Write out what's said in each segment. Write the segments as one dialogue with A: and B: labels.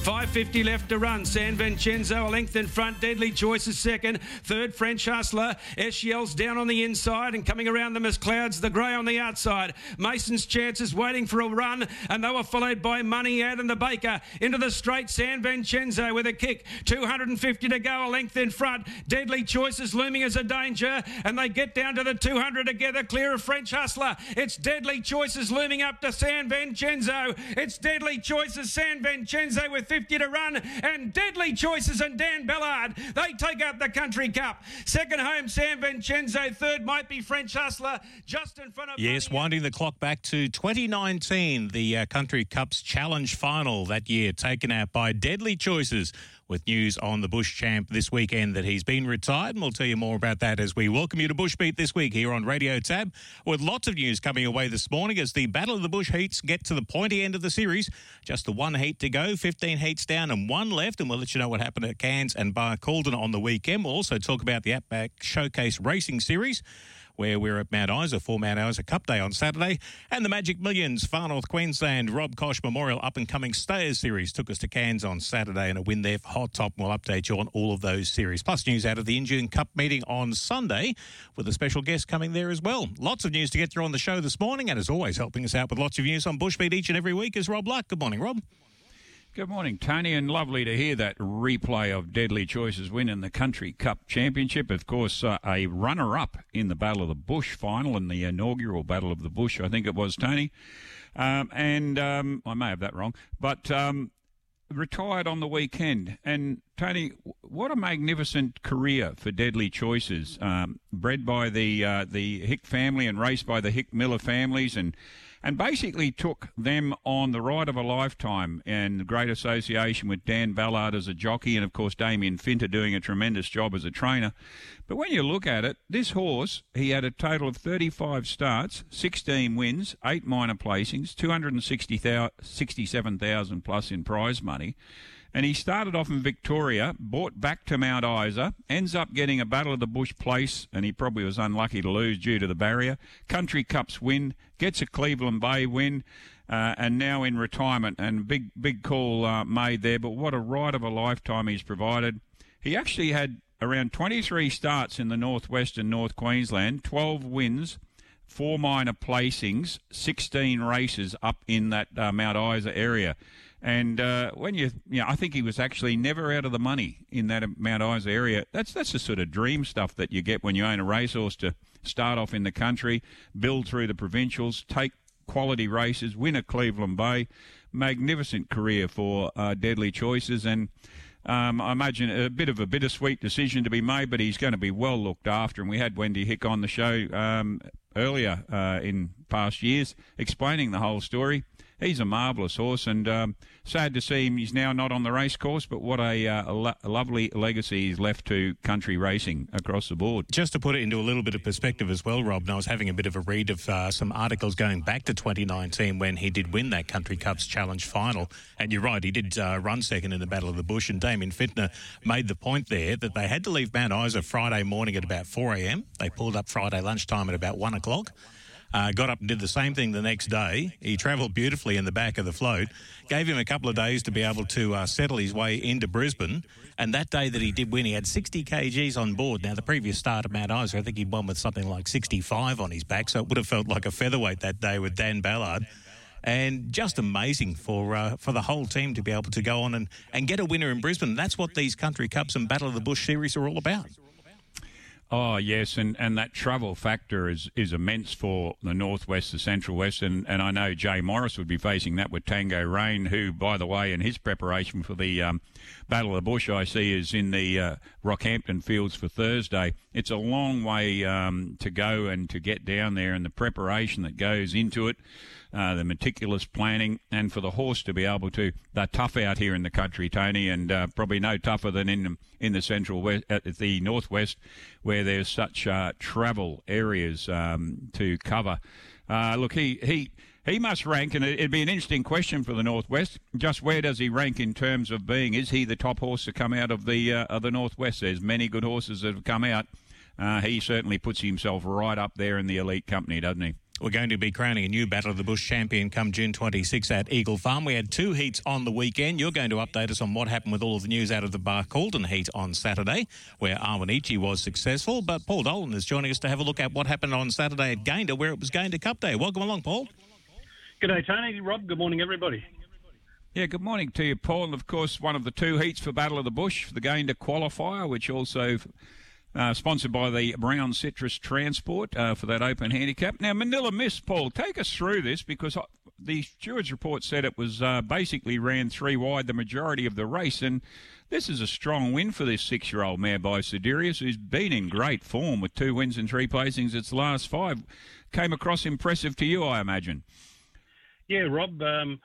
A: 550 left to run. San Vincenzo a length in front. Deadly Choice is second. Third, French Hustler. Eschel's down on the inside and coming around them as Clouds, the grey on the outside. Mason's Chances waiting for a run and they were followed by Money Ad and the Baker. Into the straight, San Vincenzo with a kick. 250 to go, a length in front. Deadly Choice is looming as a danger and they get down to the 200 together, clear of French Hustler. It's Deadly Choices looming up to San Vincenzo. It's Deadly Choices, San Vincenzo with 50 to run, and Deadly Choices and Dan Ballard, They take out the Country Cup. Second home, San Vincenzo. Third might be French Hustler, just in front of.
B: Yes, winding the clock back to 2019, the uh, Country Cup's challenge final that year, taken out by Deadly Choices with news on the Bush champ this weekend that he's been retired. And we'll tell you more about that as we welcome you to Bush Beat this week here on Radio Tab, with lots of news coming away this morning as the Battle of the Bush heats get to the pointy end of the series. Just the one heat to go, 15 heats down and one left. And we'll let you know what happened at Cairns and Bar Barcaldine on the weekend. We'll also talk about the Outback Showcase Racing Series where we're at Mount Isa for Mount Isa Cup Day on Saturday. And the Magic Millions, Far North Queensland, Rob Kosh Memorial Up and Coming Stayers Series took us to Cairns on Saturday and a win there for Hot Top. We'll update you on all of those series. Plus news out of the Injune Cup meeting on Sunday with a special guest coming there as well. Lots of news to get through on the show this morning and as always helping us out with lots of news on Bushbeat each and every week is Rob Luck. Good morning, Rob.
C: Good morning, Tony, and lovely to hear that replay of Deadly Choices win in the Country Cup Championship. Of course, uh, a runner up in the Battle of the Bush final and the inaugural Battle of the Bush, I think it was, Tony. Um, and um, I may have that wrong, but um, retired on the weekend. And Tony, what a magnificent career for Deadly Choices. Um, bred by the uh, the Hick family and raced by the Hick Miller families, and and basically took them on the ride of a lifetime and great association with Dan Ballard as a jockey and of course Damien Finter doing a tremendous job as a trainer. But when you look at it, this horse, he had a total of 35 starts, 16 wins, 8 minor placings, 267,000 plus in prize money. And he started off in Victoria, bought back to Mount Isa, ends up getting a Battle of the Bush place, and he probably was unlucky to lose due to the barrier. Country Cups win, gets a Cleveland Bay win, uh, and now in retirement. And big, big call uh, made there, but what a ride of a lifetime he's provided. He actually had around 23 starts in the Northwest and North Queensland, 12 wins four minor placings, 16 races up in that uh, Mount Isa area. And uh, when you, you know, I think he was actually never out of the money in that Mount Isa area. That's that's the sort of dream stuff that you get when you own a racehorse to start off in the country, build through the provincials, take quality races, win a Cleveland Bay. Magnificent career for uh, Deadly Choices, and um, I imagine a bit of a bittersweet decision to be made, but he's going to be well looked after. And we had Wendy Hick on the show um, earlier uh, in past years explaining the whole story he's a marvellous horse, and um, sad to see him. He's now not on the race course, but what a, uh, lo- lovely legacy he's left to country racing across the board.
B: Just to put it into a little bit of perspective as well, Rob, and I was having a bit of a read of uh, some articles going back to 2019 when he did win that Country Cups Challenge final. And you're right, he did uh, run second in the Battle of the Bush, and Damien Fintner made the point there that they had to leave Mount Isa Friday morning at about 4 a.m. They pulled up Friday lunchtime at about 1 o'clock. Uh, got up and did the same thing the next day. He travelled beautifully in the back of the float. Gave him a couple of days to be able to uh, settle his way into Brisbane. And that day that he did win, he had 60 kgs on board. Now, the previous start at Mount Isa, I think he'd won with something like 65 on his back. So it would have felt like a featherweight that day with Dan Ballard and just amazing for uh, for the whole team to be able to go on and, and get a winner in Brisbane. That's what these country cups and Battle of the Bush series are all about.
C: Oh yes, and, and that travel factor is, is immense for the northwest, the central west, and, and I know Jay Morris would be facing that with Tango Rain, who, by the way, in his preparation for the um, Battle of the Bush, I see is in the uh, Rockhampton fields for Thursday. It's a long way um, to go and to get down there, and the preparation that goes into it uh, the meticulous planning, and for the horse to be able to. They're tough out here in the country, Tony, and uh, probably no tougher than in in the central west, at the northwest, where there's such uh, travel areas um, to cover. Uh, look, he he he must rank, and it'd be an interesting question for the Northwest. Just where does he rank in terms of being? Is he the top horse to come out of the uh, of the Northwest? There's many good horses that have come out. Uh, he certainly puts himself right up there in the elite company, doesn't he?
B: We're going to be crowning a new Battle of the Bush champion come June 26 at Eagle Farm. We had two heats on the weekend. You're going to update us on what happened with all of the news out of the Barcaldine heat on Saturday, where Awanichi was successful. But Paul Dolan is joining us to have a look at what happened on Saturday at Gayndah, where it was Gayndah Cup Day. Welcome along, Paul.
D: Good day, Tony. Rob, good morning, everybody.
C: Yeah, good morning to you, Paul. And of course, one of the two heats for Battle of the Bush, the Gayndah qualifier, which also uh, sponsored by the Brown Citrus Transport uh, for that open handicap. Now, Manila Miss, Paul, take us through this because the steward's report said it was uh, basically ran three wide the majority of the race. And this is a strong win for this six year old mare by Siderius, who's been in great form with two wins and three placings its last five. Came across impressive to you, I imagine.
D: Yeah, Rob. Um,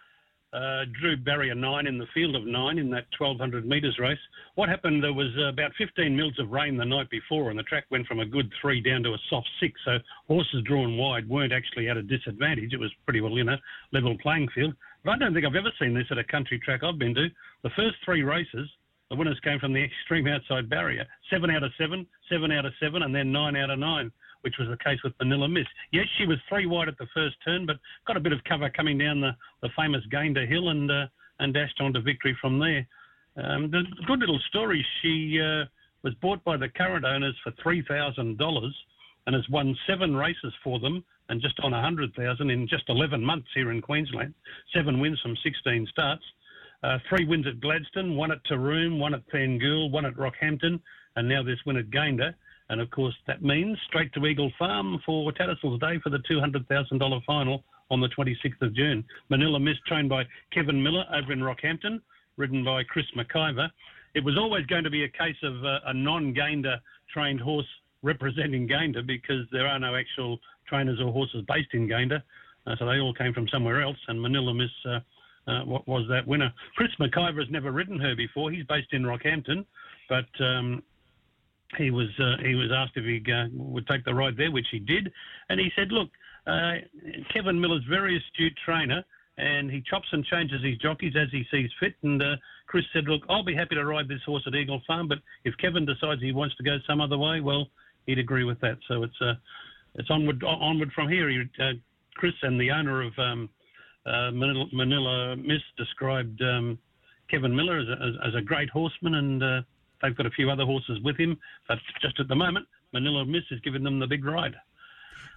D: uh, drew barrier nine in the field of nine in that 1200 metres race. What happened? There was uh, about 15 mils of rain the night before, and the track went from a good three down to a soft six. So horses drawn wide weren't actually at a disadvantage. It was pretty well in a level playing field. But I don't think I've ever seen this at a country track I've been to. The first three races, the winners came from the extreme outside barrier. Seven out of seven, seven out of seven, and then nine out of nine which was the case with Manila Miss. Yes, she was three wide at the first turn, but got a bit of cover coming down the, the famous Gayndah Hill and uh, and dashed on to victory from there. Um, the good little story, she uh, was bought by the current owners for $3,000 and has won seven races for them and just on 100,000 in just 11 months here in Queensland. Seven wins from 16 starts. Uh, three wins at Gladstone, one at Taroom, one at Thangool, one at Rockhampton, and now this win at Gayndah. And of course, that means straight to Eagle Farm for Tattersalls Day for the $200,000 final on the 26th of June. Manila Miss, trained by Kevin Miller over in Rockhampton, ridden by Chris McIver. It was always going to be a case of uh, a non Gayndah trained horse representing Gayndah because there are no actual trainers or horses based in Gayndah. Uh, so they all came from somewhere else, and Manila Miss uh, uh, was that winner. Chris McIver has never ridden her before. He's based in Rockhampton, but um, he was uh, he was asked if he uh, would take the ride there, which he did, and he said, "Look, uh, Kevin Miller's very astute trainer, and he chops and changes his jockeys as he sees fit." And uh, Chris said, "Look, I'll be happy to ride this horse at Eagle Farm, but if Kevin decides he wants to go some other way, well, he'd agree with that. So it's uh, it's onward onward from here." He, uh, Chris and the owner of um, Manila, Manila, Miss described um, Kevin Miller as a, as, a great horseman and They've got a few other horses with him, but just at the moment, Manila Miss is giving them the big ride.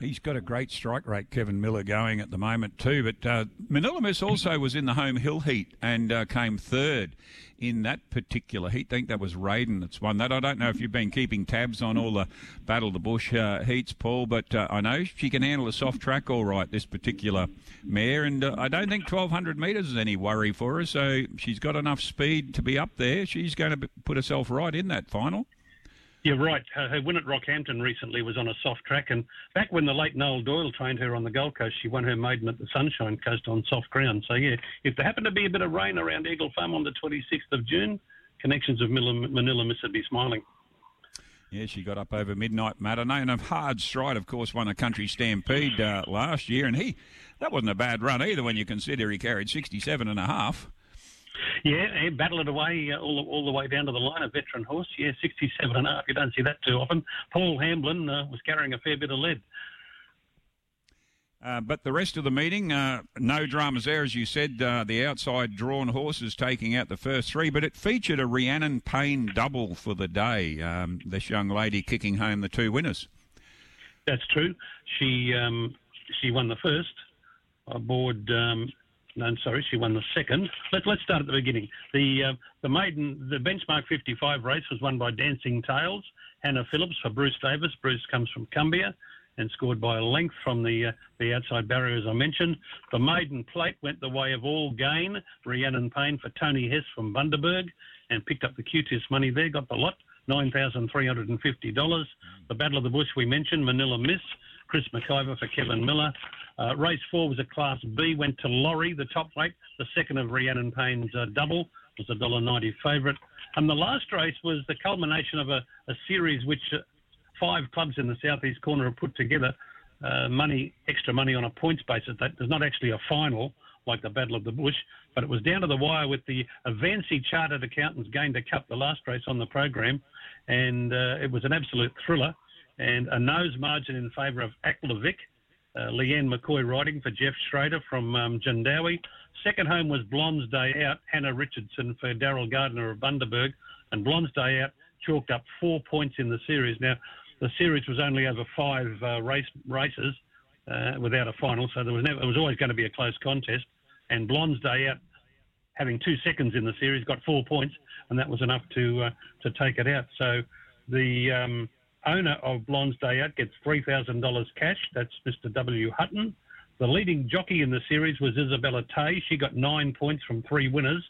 C: He's got a great strike rate, Kevin Miller, going at the moment too. But uh, Manila Miss also was in the home hill heat and uh, came third in that particular heat. I think that was Raiden that's won that. I don't know if you've been keeping tabs on all the Battle of the Bush uh, heats, Paul, but uh, I know she can handle a soft track all right, this particular mare. And uh, I don't think 1,200 metres is any worry for her. So she's got enough speed to be up there. She's going to put herself right in that final.
D: You're right. Her, her, win at Rockhampton recently was on a soft track, and back when the late Noel Doyle trained her on the Gold Coast, she won her maiden at the Sunshine Coast on soft ground. So yeah, if there happened to be a bit of rain around Eagle Farm on the 26th of June, connections of Manila Miss would be smiling.
C: Yeah, she got up over midnight matinee and a hard stride, of course, won a country stampede uh, last year, and he that wasn't a bad run either when you consider he carried 67 and a half.
D: Yeah, battle it away uh, all, all the way down to the line, a veteran horse. Yeah, 67 and a half. You don't see that too often. Paul Hamblin uh, was carrying a fair bit of lead.
C: Uh, but the rest of the meeting, uh, no dramas there, as you said. Uh, the outside drawn horses taking out the first three, but it featured a Rhiannon Payne double for the day. Um, this young lady kicking home the two winners.
D: That's true. She um, she won the first aboard um, no, sorry, she won the second. Let, let's start at the beginning. The uh, the maiden, the benchmark 55 race was won by Dancing Tails, Hannah Phillips for Bruce Davis. Bruce comes from Cumbia and scored by a length from the uh, the outside barrier, as I mentioned. The maiden plate went the way of all gain. Rhiannon Payne for Tony Hess from Bundaberg and picked up the QTIS money there, got the lot, $9,350. The Battle of the Bush we mentioned, Manila Miss, Chris McIver for Kevin Miller. Uh, race four was a Class B, went to Laurie, the top weight. The second of Rhiannon Payne's uh, double was a $1.90 favourite. And the last race was the culmination of a, a series which uh, five clubs in the southeast corner have put together. uh, money, extra money on a points basis. That there's not actually a final like the Battle of the Bush, but it was down to the wire with the Avanci Chartered Accountants Gayndah Cup the last race on the program, and uh, it was an absolute thriller. And a nose margin in favour of Aklavik, uh, Leanne McCoy riding for Jeff Schrader from um, Jandowae. Second home was Blonde's Day Out, Hannah Richardson for Daryl Gardner of Bundaberg, and Blonde's Day Out chalked up four points in the series. Now, the series was only over five uh, race races uh, without a final, so there was never, it was always going to be a close contest. And Blonde's Day Out, having two seconds in the series, got four points, and that was enough to uh, to take it out. So the um, owner of Blonde's Day Out gets three thousand dollars cash. That's Mr. W. Hutton. The leading jockey in the series was Isabella Tay. She got nine points from three winners.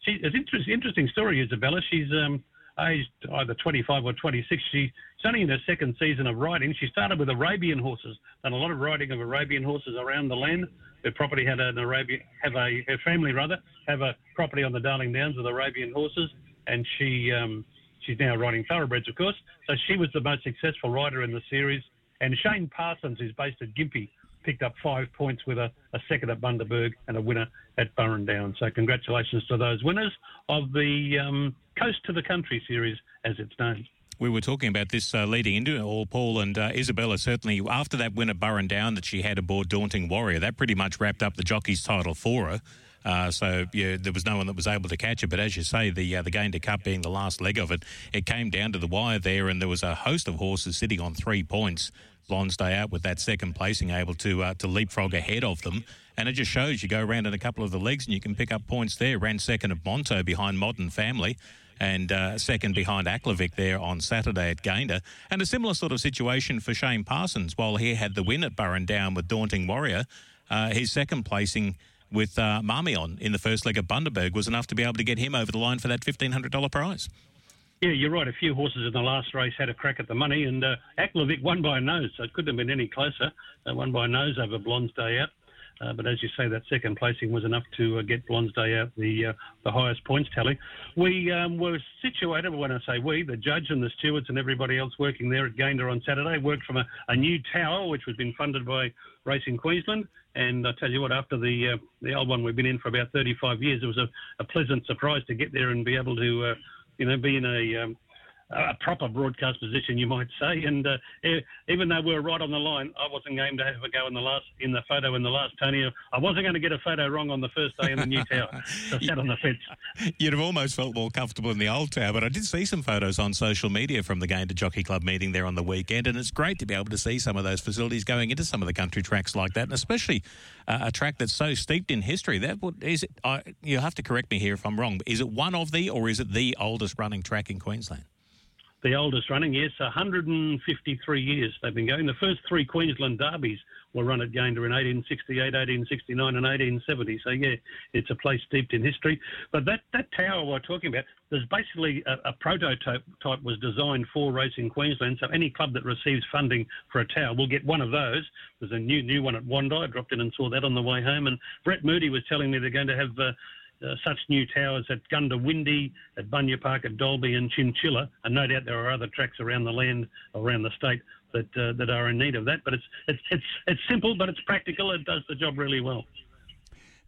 D: She, it's interesting, interesting story, Isabella. She's um, aged either 25 or 26. She, she's only in her second season of riding. She started with Arabian horses, done a lot of riding of Arabian horses around the land. Her property had an Arabian, have a her family rather have a property on the Darling Downs with Arabian horses, and she um, she's now riding thoroughbreds, of course. So she was the most successful rider in the series. And Shane Parsons, who's based at Gympie, picked up five points with a, a second at Bundaberg and a winner at Burrandowan. So congratulations to those winners of the um, Coast to the Country series, as it's known.
B: We were talking about this uh, leading into all, Paul, and uh, Isabella certainly, after that win at Burrandowan that she had aboard Daunting Warrior, that pretty much wrapped up the jockey's title for her. Uh, so yeah, there was no one that was able to catch it. But as you say, the uh, the Gayndah Cup being the last leg of it, it came down to the wire there, and there was a host of horses sitting on three points. Blonde's Day Out with that second placing, able to uh, to leapfrog ahead of them. And it just shows you go around in a couple of the legs and you can pick up points there. Ran second at Monto behind Modern Family and uh, second behind Aklavik there on Saturday at Gayndah. And a similar sort of situation for Shane Parsons. While he had the win at Burrandowan with Daunting Warrior, uh, his second placing with uh, Marmion in the first leg of Bundaberg was enough to be able to get him over the line for that $1,500 prize.
D: Yeah, you're right. A few horses in the last race had a crack at the money, and uh, Aklavik won by a nose, so it couldn't have been any closer. Uh, won by a nose over Blonde's Day Out. Uh, but as you say, that second placing was enough to uh, get Blonde's Day out the uh, the highest points tally. We um, were situated, when I say we, the judge and the stewards and everybody else working there at Gayndah on Saturday worked from a, a new tower which was been funded by Racing Queensland. And I tell you what, after the uh, the old one we've been in for about 35 years, it was a, a pleasant surprise to get there and be able to, uh, you know, be in a um, a proper broadcast position, you might say. And uh, even though we were right on the line, I wasn't going to have a go in the last in the photo in the last Tony. I wasn't going to get a photo wrong on the first day in the new tower. So I sat on the fence.
B: You'd have almost felt more comfortable in the old tower, but I did see some photos on social media from the Gayndah Jockey Club meeting there on the weekend, and it's great to be able to see some of those facilities going into some of the country tracks like that, and especially uh, a track that's so steeped in history. That would, is it? Uh, you'll have to correct me here if I'm wrong. Is it one of the, or is it the oldest running track in Queensland?
D: The oldest running, yes, 153 years they've been going. The first three Queensland derbies were run at Gayndah in 1868, 1869, and 1870. So, yeah, it's a place steeped in history. But that, that tower we're talking about, there's basically a, a prototype type was designed for racing Queensland. So, any club that receives funding for a tower will get one of those. There's a new new one at Wondai. I dropped in and saw that on the way home. And Brett Moody was telling me they're going to have. Uh, uh, such new towers at Goondiwindi, at Bunya Park, at Dalby and Chinchilla, and no doubt there are other tracks around the land, around the state that uh, that are in need of that. But it's it's it's it's simple, but it's practical. It does the job really well.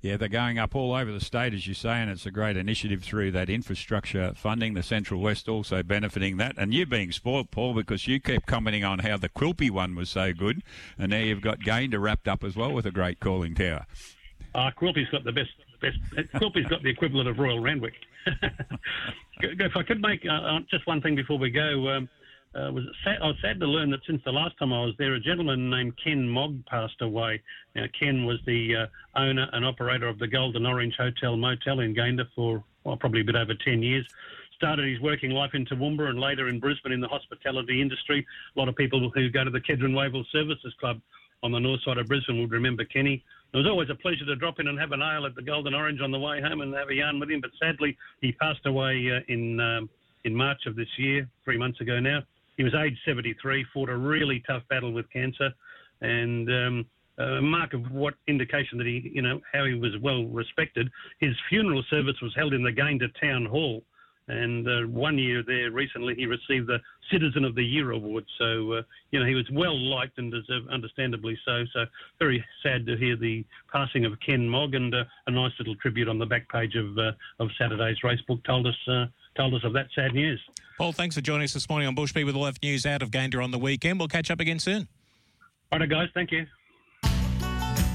C: Yeah, they're going up all over the state, as you say, and it's a great initiative through that infrastructure funding. The Central West also benefiting that. And you being spoilt, Paul, because you kept commenting on how the Quilpie one was so good, and now you've got Gayndah wrapped up as well with a great calling tower.
D: Uh, Quilpie's got the best best. Quilpie's got the equivalent of Royal Randwick. if I could make uh, uh, just one thing before we go, um, uh, was sad, I was sad to learn that since the last time I was there, a gentleman named Ken Mogg passed away. Now, Ken was the uh, owner and operator of the Golden Orange Hotel Motel in Gayndah for well, probably a bit over 10 years. Started his working life in Toowoomba and later in Brisbane in the hospitality industry. A lot of people who go to the Kedron Wavell Services Club on the north side of Brisbane would remember Kenny. It was always a pleasure to drop in and have an ale at the Golden Orange on the way home and have a yarn with him. But sadly, he passed away uh, in um, in March of this year, three months ago now. He was aged 73, fought a really tough battle with cancer, and um, a mark of what indication that he, you know, how he was well respected. His funeral service was held in the Gayndah Town Hall And uh, one year there recently, he received the Citizen of the Year award. So uh, you know he was well liked and deserved, understandably so. So very sad to hear the passing of Ken Mogg, and uh, a nice little tribute on the back page of uh, of Saturday's racebook told us uh, told us of that sad news.
B: Paul, thanks for joining us this morning on Bushbeat with all that news out of Gayndah on the weekend. We'll catch up again soon.
D: All right, guys. Thank you.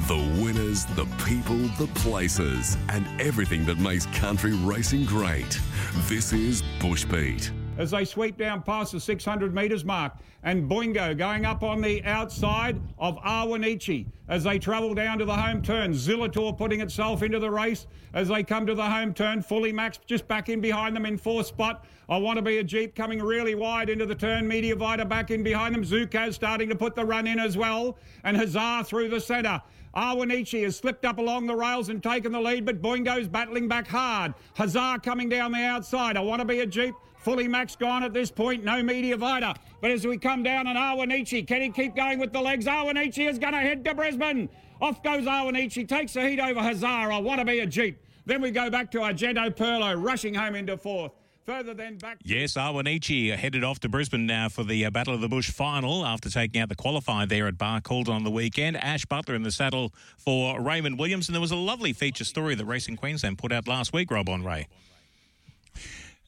E: The the people, the places, and everything that makes country racing great. This is Bushbeat.
F: As they sweep down past the 600 metres mark, and Boingo going up on the outside of Awanichi as they travel down to the home turn. Zillator putting itself into the race as they come to the home turn. Fully Max just back in behind them in fourth spot. I want to be a Jeep coming really wide into the turn. Media Vita back in behind them. Zuko starting to put the run in as well. And Hazard through the centre. Awanichi has slipped up along the rails and taken the lead, but Boingo's battling back hard. Hazard coming down the outside. I want to be a Jeep. Fully max gone at this point, no media vita. But as we come down on Awanichi, can he keep going with the legs? Awanichi is going to head to Brisbane. Off goes Awanichi, takes the heat over Hazar. I want to be a Jeep. Then we go back to Argento Perlo, rushing home into fourth. Further then back.
B: Yes, Awanichi headed off to Brisbane now for the uh, Battle of the Bush final after taking out the qualifier there at Bar Barcaldine on the weekend. Ash Butler in the saddle for Raymond Williams. And there was a lovely feature story that Racing Queensland put out last week, Rob on Ray.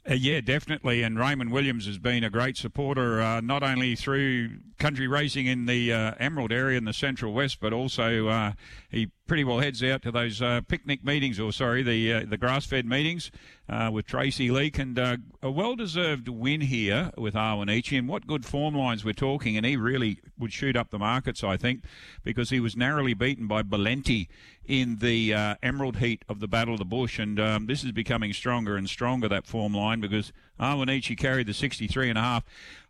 C: Uh, yeah, definitely. And Raymond Williams has been a great supporter, uh, not only through country racing in the uh, Emerald area in the Central West, but also uh, he pretty well heads out to those uh, picnic meetings, or sorry, the uh, the grass-fed meetings uh, with Tracy Leake, and uh, a well-deserved win here with Awanichi. And what good form lines we're talking, and he really would shoot up the markets, I think, because he was narrowly beaten by Valenti in the uh, Emerald Heat of the Battle of the Bush, and um, this is becoming stronger and stronger that form line because Arwen Awanichi carried the 63 and a half.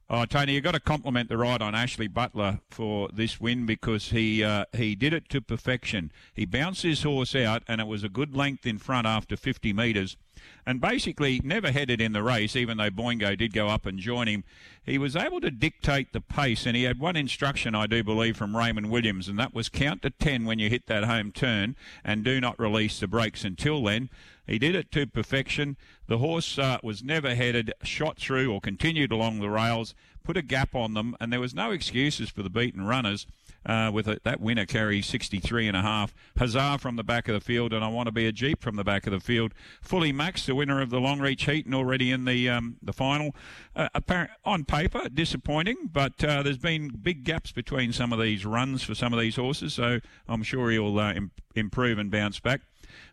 C: Oh, Tony, you've got to compliment the ride on Ashley Butler for this win because he uh, he did it to perfection. He bounced his horse out, and it was a good length in front after 50 metres, and basically never headed in the race, even though Boingo did go up and join him. He was able to dictate the pace, and he had one instruction, I do believe, from Raymond Williams, and that was count to 10 when you hit that home turn, and do not release the brakes until then. He did it to perfection. The horse uh, was never headed, shot through, or continued along the rails, put a gap on them, and there was no excuses for the beaten runners. Uh, with a, that winner carry 63 and a half. Hazard from the back of the field, and I want to be a Jeep from the back of the field. Fully Max, the winner of the long reach heat, and already in the um, the final. Uh, apparent, on paper, disappointing, but uh, there's been big gaps between some of these runs for some of these horses, so I'm sure he'll uh, Im- improve and bounce back.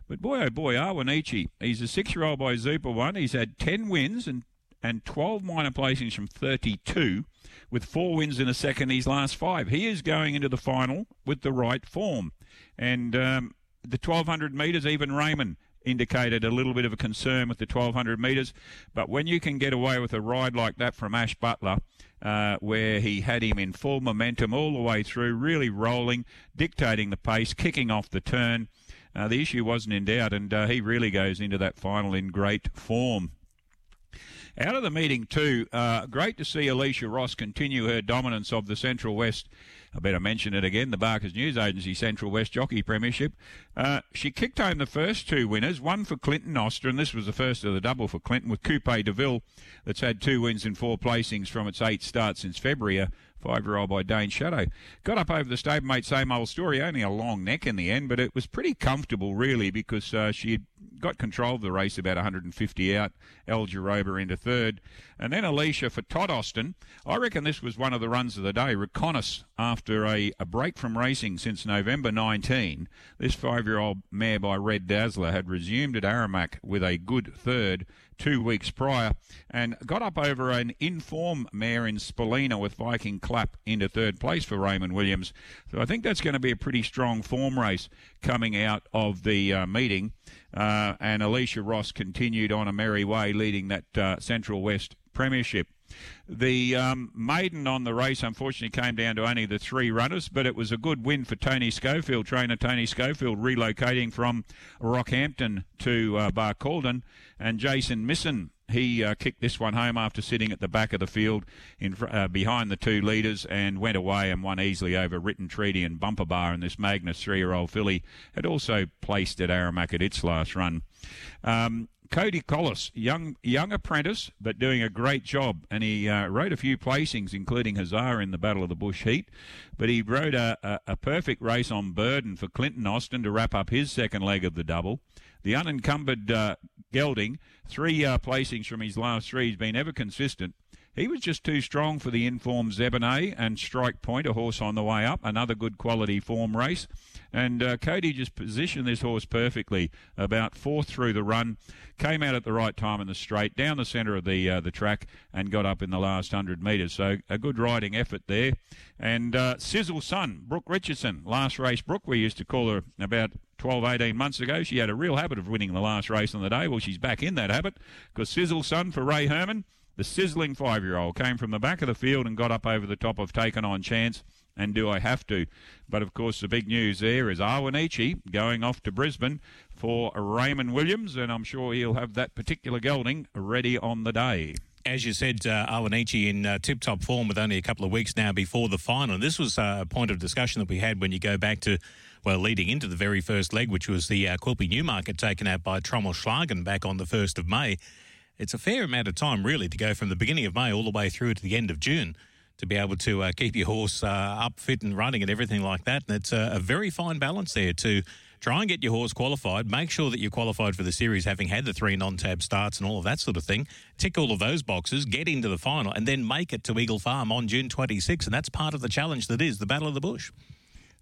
C: But boy, oh boy, Awanichi, he's a six-year-old by Zupa One. He's had 10 wins and, and 12 minor placings from 32, with four wins in a second his last five. He is going into the final with the right form. And um, the 1,200 metres, even Raymond indicated a little bit of a concern with the 1200 metres. But when you can get away with a ride like that from Ash Butler, uh, where he had him in full momentum all the way through, really rolling, dictating the pace, kicking off the turn, uh, the issue wasn't in doubt, and uh, he really goes into that final in great form. Out of the meeting, too, uh, great to see Alicia Ross continue her dominance of the Central West. I better mention it again the Barker's News Agency Central West Jockey Premiership. Uh, she kicked home the first two winners, one for Clinton Oster, and this was the first of the double for Clinton, with Coupe de Ville, that's had two wins and four placings from its eight starts since February five year old by Dane Shadow. Got up over the stablemate, same old story, only a long neck in the end, but it was pretty comfortable, really, because uh, she had got control of the race about 150 out, El Jaroba into third. And then Alicia for Todd Austin. I reckon this was one of the runs of the day. Reconnaissance after a, a break from racing since November 19. This five year old mare by Red Dazzler had resumed at Aramac with a good third two weeks prior and got up over an inform mare in Spallina with Viking Clap into third place for Raymond Williams. So I think that's going to be a pretty strong form race coming out of the uh, meeting. Uh, and Alicia Ross continued on a merry way, leading that uh, Central West Premiership. The um, maiden on the race unfortunately came down to only the three runners, but it was a good win for Tony Schofield, trainer Tony Schofield, relocating from Rockhampton to uh, Barcaldine, and Jason Misson. He uh, kicked this one home after sitting at the back of the field in uh, behind the two leaders and went away and won easily over Written Treaty and Bumper Bar. And this Magnus three-year-old filly had also placed at Aramac at its last run. Um, Cody Collis, young young apprentice, but doing a great job. And he uh, rode a few placings, including Hazard in the Battle of the Bush Heat. But he rode a, a, a perfect race on Burden for Clinton Austin to wrap up his second leg of the double. The unencumbered uh, gelding, three uh, placings from his last three, he's been ever consistent. He was just too strong for the informed Zebenet and Strike Point, a horse on the way up, another good quality form race. And uh, Cody just positioned this horse perfectly, about fourth through the run, came out at the right time in the straight, down the centre of the uh, the track, and got up in the last hundred metres. So a good riding effort there. And uh, Sizzle Sun, Brooke Richardson, last race. Brooke, we used to call her about 12, 18 months ago. She had a real habit of winning the last race on the day. Well, she's back in that habit because Sizzle Sun for Ray Herman the sizzling five year old came from the back of the field and got up over the top of Taken on Chance and Do I Have to. But of course, the big news there is Awanichi going off to Brisbane for Raymond Williams, and I'm sure he'll have that particular gelding ready on the day
B: as you said, uh, Awanichi in uh, tip top form with only a couple of weeks now before the final. This was uh, a point of discussion that we had when you go back to, well, leading into the very first leg, which was the uh, Quilpie Newmarket taken out by Trommel Schlagen back on the 1st of May it's a fair amount of time, really, to go from the beginning of May all the way through to the end of June to be able to uh, keep your horse uh, up, fit, and running, and everything like that. And it's a, a, very fine balance there to try and get your horse qualified. Make sure that you're qualified for the series, having had the three non-tab starts and all of that sort of thing. Tick all of those boxes, get into the final, and then make it to Eagle Farm on June 26. And that's part of the challenge that is the Battle of the Bush.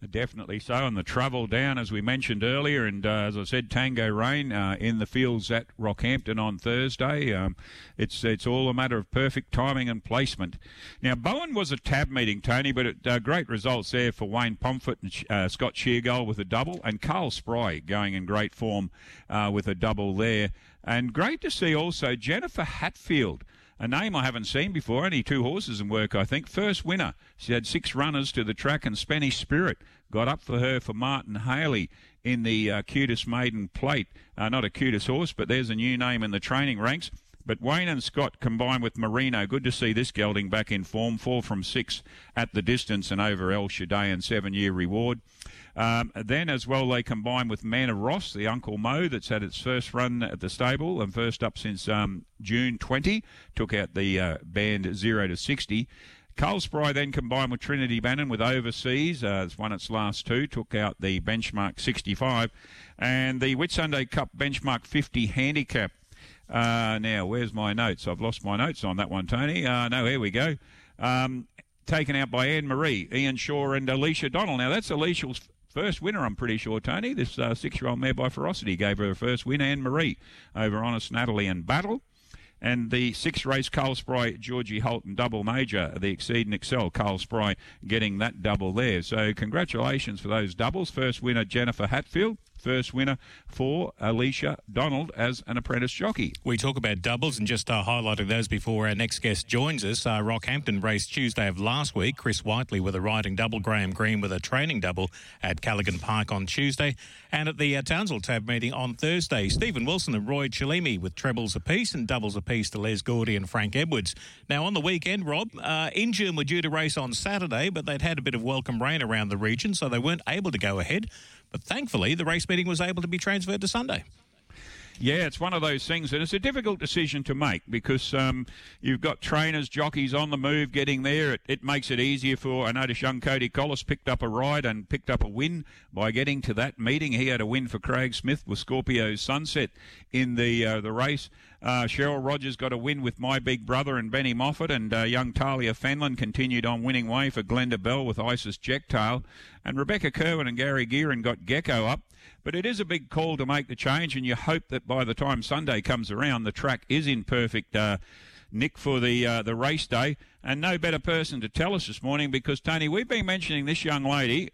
C: Definitely so. And the travel down, as we mentioned earlier, and uh, as I said, Tango Rain uh, in the fields at Rockhampton on Thursday. Um, it's it's all a matter of perfect timing and placement. Now, Bowen was a tab meeting, Tony, but it, uh, great results there for Wayne Pomfret and uh, Scott Sheargold with a double, and Carl Spry going in great form uh, with a double there. And great to see also Jennifer Hatfield a name I haven't seen before. Only two horses in work, I think. First winner. She had six runners to the track, and Spanish Spirit got up for her for Martin Haley in the uh, QTIS maiden plate. Uh, not a QTIS horse, but there's a new name in the training ranks. But Wayne and Scott combined with Marino. Good to see this gelding back in form. Four from six at the distance and over El Shaddai and seven year reward. Um, then, as well, they combine with Manor Ross, the Uncle Mo, that's had its first run at the stable and first up since um, June 20. Took out the uh, band 0 to 60. Carl Spry then combined with Trinity Bannon with Overseas. Uh, it's won its last two, took out the benchmark 65. And the Whitsunday Cup benchmark 50 handicap. Uh, now, where's my notes? I've lost my notes on that one, Tony. Uh, no, here we go. Um, taken out by Anne Marie, Ian Shaw, and Alicia Donald. Now, that's Alicia's first winner, I'm pretty sure, Tony. This uh, six year old mare by Ferocity gave her her first win, Anne Marie, over Honest Natalie and Battle. And the six race Carl Spry, Georgie Holton double major, the Exceed and Excel, Carl Spry getting that double there. So congratulations for those doubles. First winner, Jennifer Hatfield first winner for Alicia Donald as an apprentice jockey.
B: We talk about doubles and just uh, highlighting those before our next guest joins us. Uh, Rockhampton race Tuesday of last week. Chris Whiteley with a riding double, Graham Green with a training double at Callaghan Park on Tuesday, and at the uh, Townsville Tab meeting on Thursday. Stephen Wilson and Roy Chalimi with trebles apiece and doubles apiece to Les Gordy and Frank Edwards. Now on the weekend, Rob, uh, Injune were due to race on Saturday, but they'd had a bit of welcome rain around the region, so they weren't able to go ahead. But thankfully, the race meeting was able to be transferred to Sunday.
C: Yeah, it's one of those things, and it's a difficult decision to make because um, you've got trainers, jockeys on the move getting there. It, it, makes it easier for. I noticed young Cody Collis picked up a ride and picked up a win by getting to that meeting. He had a win for Craig Smith with Scorpio Sunset in the uh, the race. Uh, Cheryl Rogers got a win with My Big Brother and Benny Moffat, and uh, young Talia Fenlon continued on winning way for Glenda Bell with Isis Jecktail. And Rebecca Kerwin and Gary Gearin got Gecko up. But it is a big call to make the change, and you hope that by the time Sunday comes around, the track is in perfect uh, nick for the uh, the race day. And no better person to tell us this morning because Tony, we've been mentioning this young lady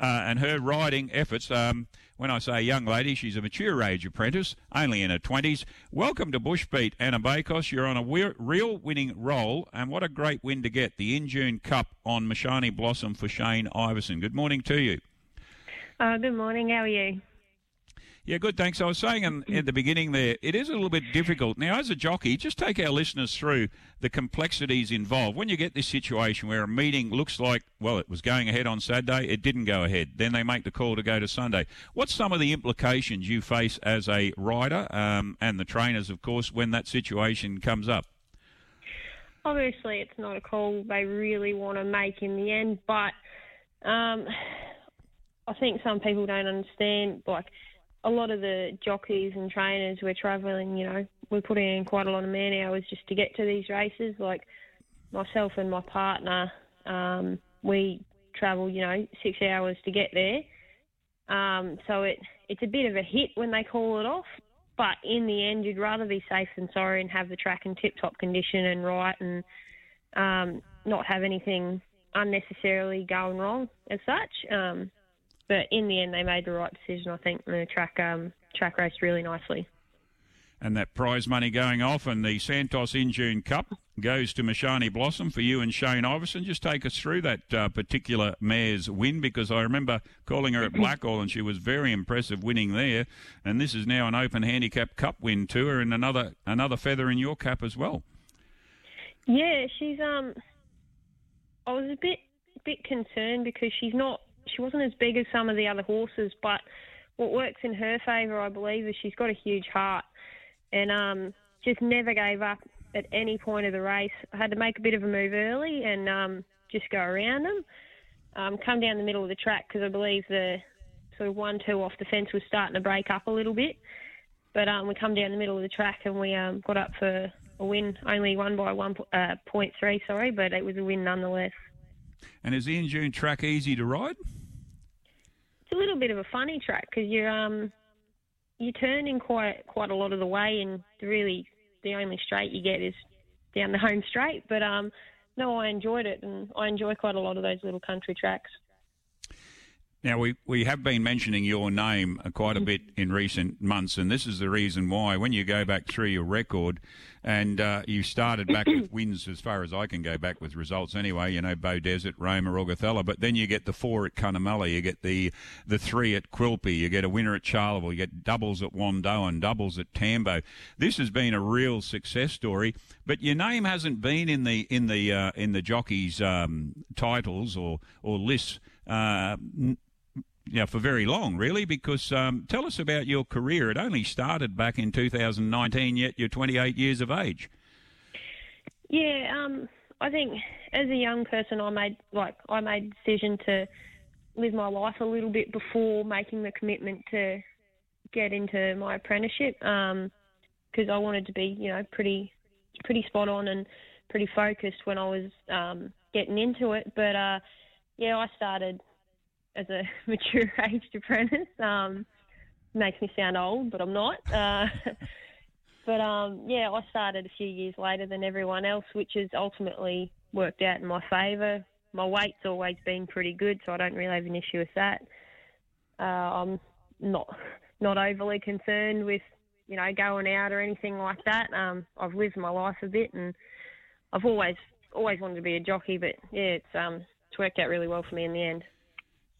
C: uh, and her riding efforts. Um, when I say young lady, she's a mature age apprentice, only in her 20s. Welcome to Bushbeat, Anna Bakos. You're on a real winning roll, and what a great win to get the Injune Cup on Mashani Blossom for Shane Iverson. Good morning to you.
G: Uh, good morning. How are you?
C: Yeah, good. Thanks. I was saying in, at the beginning there, it is a little bit difficult. Now, as a jockey, just take our listeners through the complexities involved. When you get this situation where a meeting looks like, well, it was going ahead on Saturday, it didn't go ahead. Then they make the call to go to Sunday. What's some of the implications you face as a rider um, and the trainers, of course, when that situation comes up?
G: Obviously, it's not a call they really want to make in the end, but um, I think some people don't understand, like, a lot of the jockeys and trainers we're travelling, you know, we're putting in quite a lot of man hours just to get to these races. Like myself and my partner, um, we travel, you know, six hours to get there. Um, so it it's a bit of a hit when they call it off. But in the end, you'd rather be safe than sorry and have the track in tip-top condition and right and um, not have anything unnecessarily going wrong as such. Um, but in the end, they made the right decision. I think the track um, track raced really nicely.
C: And that prize money going off, and the Santos Injune Cup goes to Mashani Blossom for you and Shane Iverson. Just take us through that uh, particular mare's win because I remember calling her at Blackall and she was very impressive winning there. And this is now an Open Handicap Cup win to her and another another feather in your cap as well.
G: Yeah, she's um. I was a bit bit concerned because she's not she wasn't as big as some of the other horses, but what works in her favour, I believe, is she's got a huge heart and um, just never gave up at any point of the race. I had to make a bit of a move early and um, just go around them, um, come down the middle of the track because I believe the sort of one two off the fence was starting to break up a little bit. But um, we come down the middle of the track and we um, got up for a win. Only won by one uh, point three, sorry, but it was a win nonetheless.
C: And is the Injune track easy to ride?
G: It's a little bit of a funny track because you um you turn in quite quite a lot of the way, and really the only straight you get is down the home straight. But um, no, I enjoyed it, and I enjoy quite a lot of those little country tracks.
C: Now, we, we have been mentioning your name quite a bit in recent months, and this is the reason why. When you go back through your record, and uh, you started back with wins as far as I can go back with results anyway, you know, Beaudesert, Roma, Augathella, but then you get the four at Cunnamulla, you get the, the three at Quilpie, you get a winner at Charleville, you get doubles at Wandoan, doubles at Tambo. This has been a real success story, but your name hasn't been in the in the uh, in the jockeys' um, titles or or lists. Uh, you know, for very long, really, because um, tell us about your career. It only started back in 2019, yet you're 28 years of age.
G: Yeah, um, I think as a young person, I made like I made a decision to live my life a little bit before making the commitment to get into my apprenticeship because um, I wanted to be, you know, pretty pretty spot on and pretty focused when I was um, getting into it. But uh, yeah, I started as a mature aged apprentice. Um, makes me sound old, but I'm not. Uh, but um, yeah, I started a few years later than everyone else, which has ultimately worked out in my favour. My weight's always been pretty good, so I don't really have an issue with that. Uh, I'm not not overly concerned with you know going out or anything like that. Um, I've lived my life a bit, and I've always always wanted to be a jockey, but yeah, it's um, it's worked out really well for me in the end.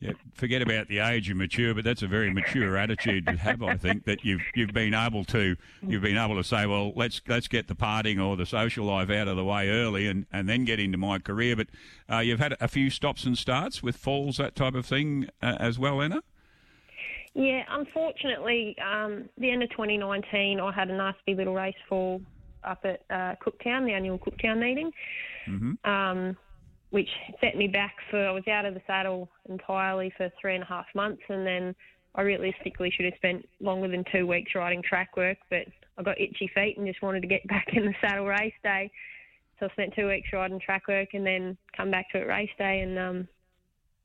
C: Yeah, forget about the age and mature, but that's a very mature attitude to have. I think that you've you've been able to you've been able to say, well, let's let's get the partying or the social life out of the way early, and, and then get into my career. But uh, you've had a few stops and starts with falls, that type of thing, uh, as well, Anna.
G: Yeah, unfortunately, um, the end of 2019, I had a nasty little race fall up at uh, Cooktown, the annual Cooktown meeting. Mm-hmm. Um, which set me back for I was out of the saddle entirely for three and a half months, and then I realistically should have spent longer than two weeks riding track work, but I got itchy feet and just wanted to get back in the saddle race day. So I spent two weeks riding track work and then come back to it race day, and um,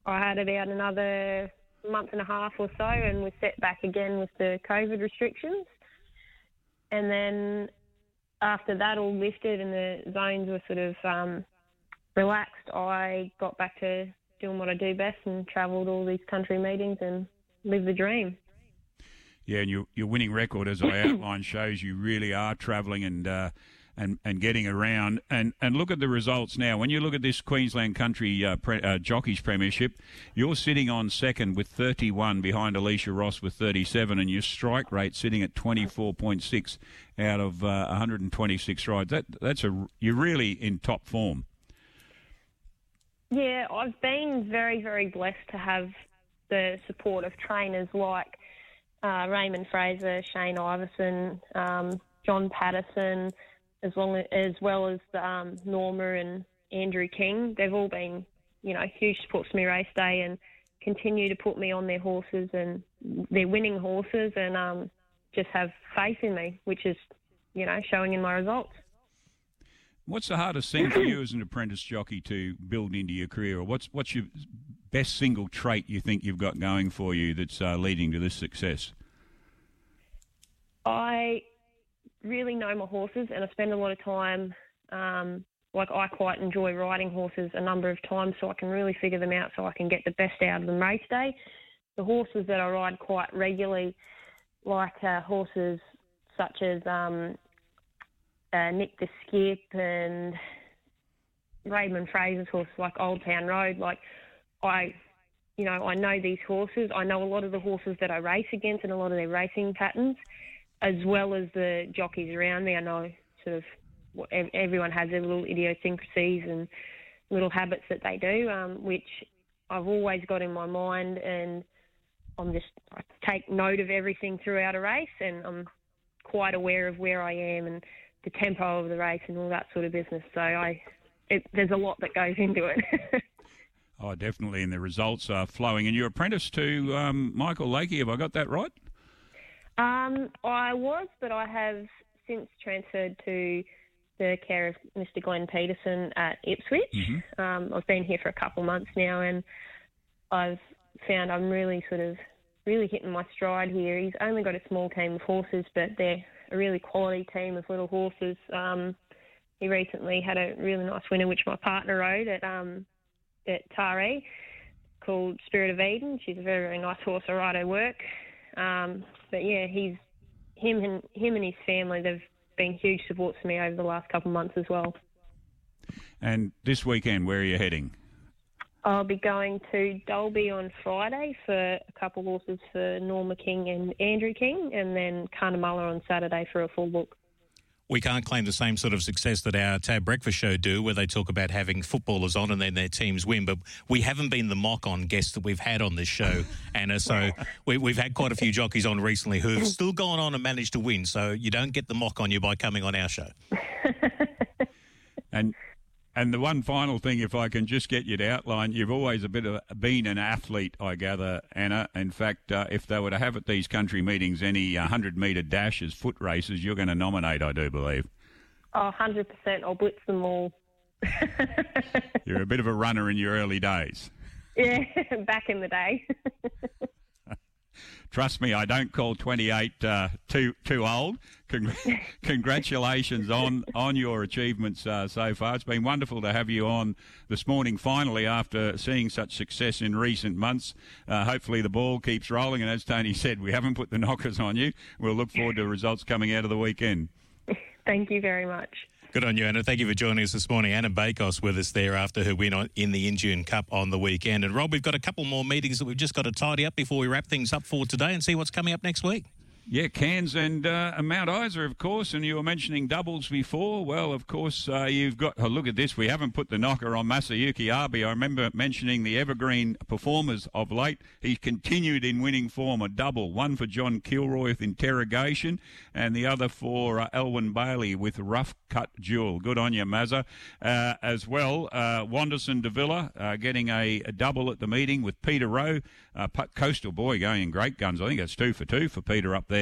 G: I had about another month and a half or so, and was set back again with the COVID restrictions. And then after that all lifted and the zones were sort of um, relaxed, I got back to doing what I do best and travelled all these country meetings and lived the dream.
C: Yeah, and your your winning record, as I outlined, shows you really are travelling and. Uh, and, and getting around. And, and look at the results now. When you look at this Queensland Country uh, pre, uh, Jockeys Premiership, you're sitting on second with 31 behind Alicia Ross with 37, and your strike rate sitting at 24.6 out of uh, 126 rides. That that's a you're really in top form.
G: Yeah, I've been very very blessed to have the support of trainers like uh, Raymond Fraser, Shane Iverson, um, John Patterson, as long as, as well as um, Norma and Andrew King. They've all been, you know, huge supports to me race day and continue to put me on their horses and they're winning horses and um, just have faith in me, which is, you know, showing in my results.
C: What's the hardest thing for you as an apprentice jockey to build into your career, or what's what's your best single trait you think you've got going for you that's uh, leading to this success?
G: I really know my horses, and I spend a lot of time. Um, like I quite enjoy riding horses a number of times, so I can really figure them out, so I can get the best out of them race day. The horses that I ride quite regularly, like uh, horses such as um, uh, Nick the Skip and Raymond Fraser's horse, like Old Town Road. Like I, you know, I know these horses. I know a lot of the horses that I race against and a lot of their racing patterns as well as the jockeys around me. I know sort of what, everyone has their little idiosyncrasies and little habits that they do, um, which I've always got in my mind, and I'm just I take note of everything throughout a race, and I'm quite aware of where I am and the tempo of the race and all that sort of business. So I, it, there's a lot that goes into it.
C: oh, definitely, and the results are flowing. And you're apprentice to um, Michael Lakey. Have I got that right?
G: Um, I was, but I have since transferred to the care of Mr. Glenn Peterson at Ipswich. Mm-hmm. Um, I've been here for a couple of months now, and I've found I'm really sort of really hitting my stride here. He's only got a small team of horses, but they're a really quality team of little horses. Um, he recently had a really nice winner, which my partner rode at um, at Taree, called Spirit of Eden. She's a very very nice horse. I ride her work. Um, but yeah, he's him and him and his family. They've been huge supports to me over the last couple of months as well.
C: And this weekend, where are you heading?
G: I'll be going to Dalby on Friday for a couple of horses for Norma King and Andrew King, and then Cunnamulla on Saturday for a full book
B: we can't claim the same sort of success that our Tab Breakfast Show do, where they talk about having footballers on and then their teams win. But we haven't been the mock on guests that we've had on this show, Anna. So we, have had quite a few jockeys on recently who've still gone on and managed to win. So you don't get the mock on you by coming on our show.
C: and and the one final thing, if I can just get you to outline, you've always a bit of been an athlete, I gather, Anna. In fact, uh, if they were to have at these country meetings any 100 metre dashes, foot races, you're going to nominate, I do believe.
G: Oh, 100%. I'll blitz them all.
C: you're a bit of a runner in your early days.
G: Yeah, back in the day.
C: Trust me, I don't call 28 uh, too too old. Con- congratulations on on your achievements uh, so far. It's been wonderful to have you on this morning. Finally, after seeing such success in recent months, uh, hopefully the ball keeps rolling. And as Tony said, we haven't put the knockers on you. We'll look forward to results coming out of the weekend.
G: Thank you very much.
B: Good on you, Anna. Thank you for joining us this morning. Anna Bakos with us there after her win in the Injune Cup on the weekend. And Rob, we've got a couple more meetings that we've just got to tidy up before we wrap things up for today and see what's coming up next week.
C: Yeah, Cairns and uh, Mount Isa, of course. And you were mentioning doubles before. Well, of course, uh, you've got. Oh, look at this. We haven't put the knocker on Masayuki Abe. I remember mentioning the evergreen performers of late. He's continued in winning form. A double, one for John Kilroy with interrogation, and the other for uh, Elwyn Bailey with rough cut jewel. Good on you, Mazza. Uh, as well, uh, Wanderson D'Avila uh, getting a, a, double at the meeting with Peter Rowe. Uh, Coastal Boy going in great guns. I think it's two for two for Peter up there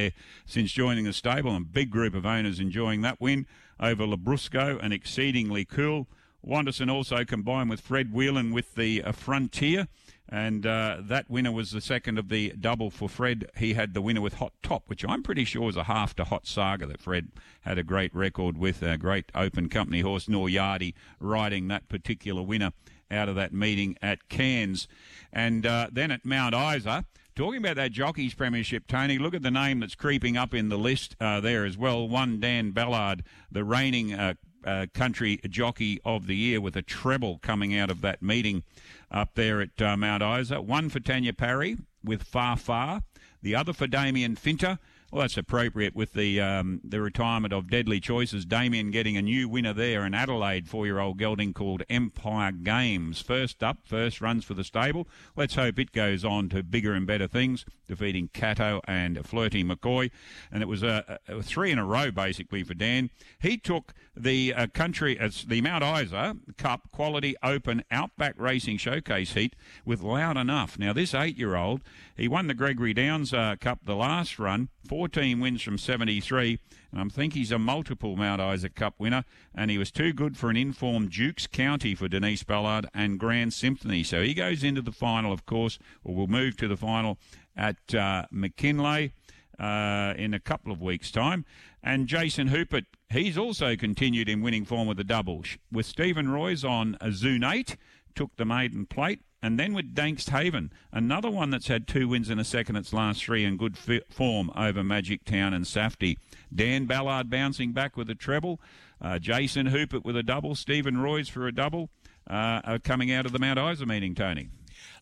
C: since joining the stable, and big group of owners enjoying that win over Labrusco and exceedingly cool. Wanderson also combined with Fred Whelan with the uh, Frontier. And uh, that winner was the second of the double for Fred. He had the winner with Hot Top, which I'm pretty sure was a half to Hot Saga that Fred had a great record with. A great open company horse, Noryadi, riding that particular winner out of that meeting at Cairns. And uh, then at Mount Isa, Talking about that Jockeys Premiership, Tony, look at the name that's creeping up in the list uh, there as well. One Dan Ballard, the reigning uh, uh, country jockey of the year, with a treble coming out of that meeting up there at uh, Mount Isa. One for Tanya Parry with Far Far, the other for Damien Finter well, that's appropriate with the um, the retirement of Deadly Choices. Damien getting a new winner there, an Adelaide four-year-old gelding called Empire Games. First up, first runs for the stable. Let's hope it goes on to bigger and better things, defeating Cato and Flirty McCoy. And it was a, a three in a row basically for Dan. He took the uh, country, uh, the Mount Isa Cup Quality Open Outback Racing Showcase heat with Loud Enough. Now this eight-year-old, he won the Gregory Downs uh, Cup the last run. 14 wins from 73, and I think he's a multiple Mount Isa Cup winner, and he was too good for an informed Dukes County for Denise Ballard and Grand Symphony. So he goes into the final, of course, or will move to the final at uh, McKinlay. Uh, in a couple of weeks' time. And Jason Hupert, he's also continued in winning form with the double. With Stephen Roy's on a Zune 8, took the maiden plate and then with Dankshaven, another one that's had two wins in a second its last three in good form over Magic Town and Safety. Dan Ballard bouncing back with a treble. Uh, Jason Hupert with a double. Stephen Roy's for a double. Uh, coming out of the Mount Isa meeting, Tony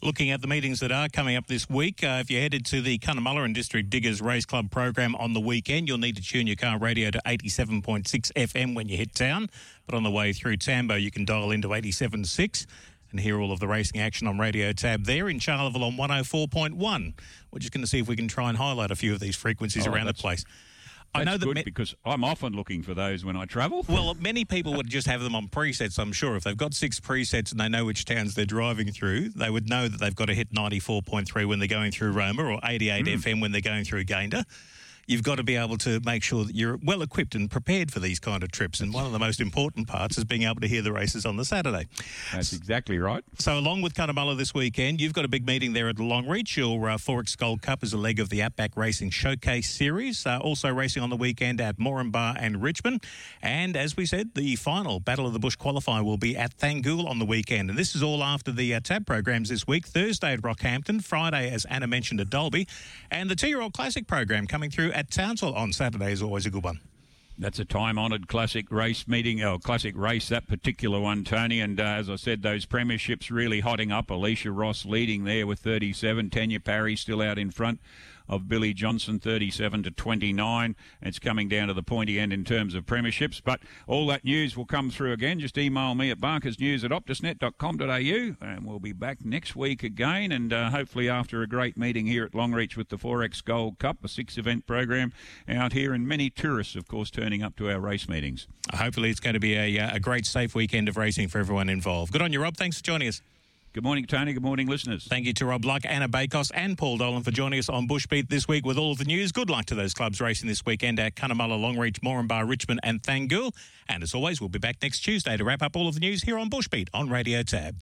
B: looking at the meetings that are coming up this week. Uh, if you're headed to the Cunnamulla and District Diggers Race Club program on the weekend, you'll need to tune your car radio to 87.6 FM when you hit town. But on the way through Tambo, you can dial into 87.6 and hear all of the racing action on Radio Tab there in Charleville on 104.1. We're just going to see if we can try and highlight a few of these frequencies
C: oh,
B: around the place.
C: I know that good me- because I'm often looking for those when I travel.
B: Well, many people would just have them on presets. I'm sure if they've got six presets and they know which towns they're driving through, they would know that they've got to hit 94.3 when they're going through Roma or 88 mm. FM when they're going through Gayndah you've got to be able to make sure that you're well equipped and prepared for these kind of trips. And one of the most important parts is being able to hear the races on the Saturday.
C: That's exactly right.
B: So, along with Cunnamulla this weekend, you've got a big meeting there at Longreach. Your uh, Forex Gold Cup is a leg of the Outback Racing Showcase Series. Uh, also racing on the weekend at Moranbah and Richmond. And as we said, the final Battle of the Bush qualifier will be at Thangool on the weekend. And this is all after the uh, tab programs this week. Thursday at Rockhampton, Friday, as Anna mentioned, at Dalby, and the two year old classic program coming through at Townsville on Saturday is always a good one.
C: That's a time-honoured classic race meeting, or classic race, that particular one, Tony. And uh, as I said, those premierships really hotting up. Alicia Ross leading there with 37. Tanya Parry still out in front of Billy Johnson, 37 to 29. It's coming down to the pointy end in terms of premierships. But all that news will come through again. Just email me at barkersnews at optusnet.com.au and we'll be back next week again. And uh, hopefully, after a great meeting here at Longreach with the Forex Gold Cup, a six event program out here, and many tourists, of course, turning up to our race meetings.
B: Hopefully, it's going to be a, uh, a great, safe weekend of racing for everyone involved. Good on you, Rob. Thanks for joining us.
C: Good morning, Tony. Good morning, listeners.
B: Thank you to Rob Luck, Anna Bakos, and Paul Dolan for joining us on Bushbeat this week with all of the news. Good luck to those clubs racing this weekend at Cunnamulla, Longreach, Moranbah, Richmond, and Thangool. And as always, we'll be back next Tuesday to wrap up all of the news here on Bushbeat on Radio Tab.